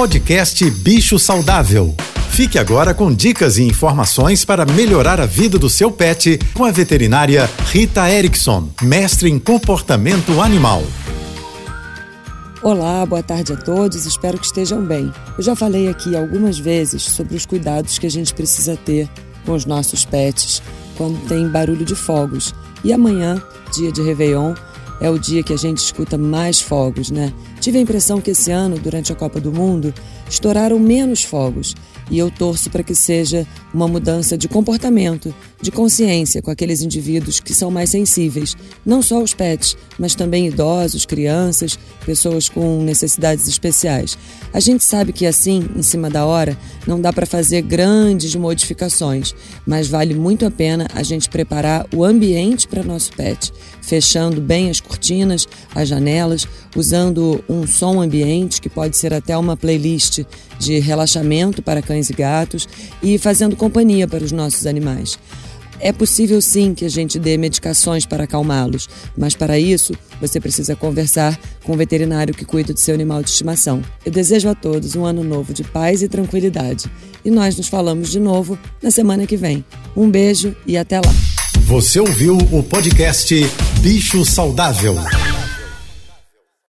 Podcast Bicho Saudável. Fique agora com dicas e informações para melhorar a vida do seu pet com a veterinária Rita Erickson, mestre em comportamento animal. Olá, boa tarde a todos, espero que estejam bem. Eu já falei aqui algumas vezes sobre os cuidados que a gente precisa ter com os nossos pets quando tem barulho de fogos. E amanhã, dia de Réveillon, é o dia que a gente escuta mais fogos, né? Tive a impressão que esse ano, durante a Copa do Mundo, estouraram menos fogos e eu torço para que seja uma mudança de comportamento, de consciência com aqueles indivíduos que são mais sensíveis, não só os pets, mas também idosos, crianças, pessoas com necessidades especiais. A gente sabe que assim, em cima da hora, não dá para fazer grandes modificações, mas vale muito a pena a gente preparar o ambiente para nosso pet, fechando bem as cortinas, as janelas, usando um som ambiente que pode ser até uma playlist de relaxamento para cães e gatos e fazendo companhia para os nossos animais. É possível sim que a gente dê medicações para acalmá-los, mas para isso você precisa conversar com o veterinário que cuida do seu animal de estimação. Eu desejo a todos um ano novo de paz e tranquilidade. E nós nos falamos de novo na semana que vem. Um beijo e até lá. Você ouviu o podcast Bicho Saudável.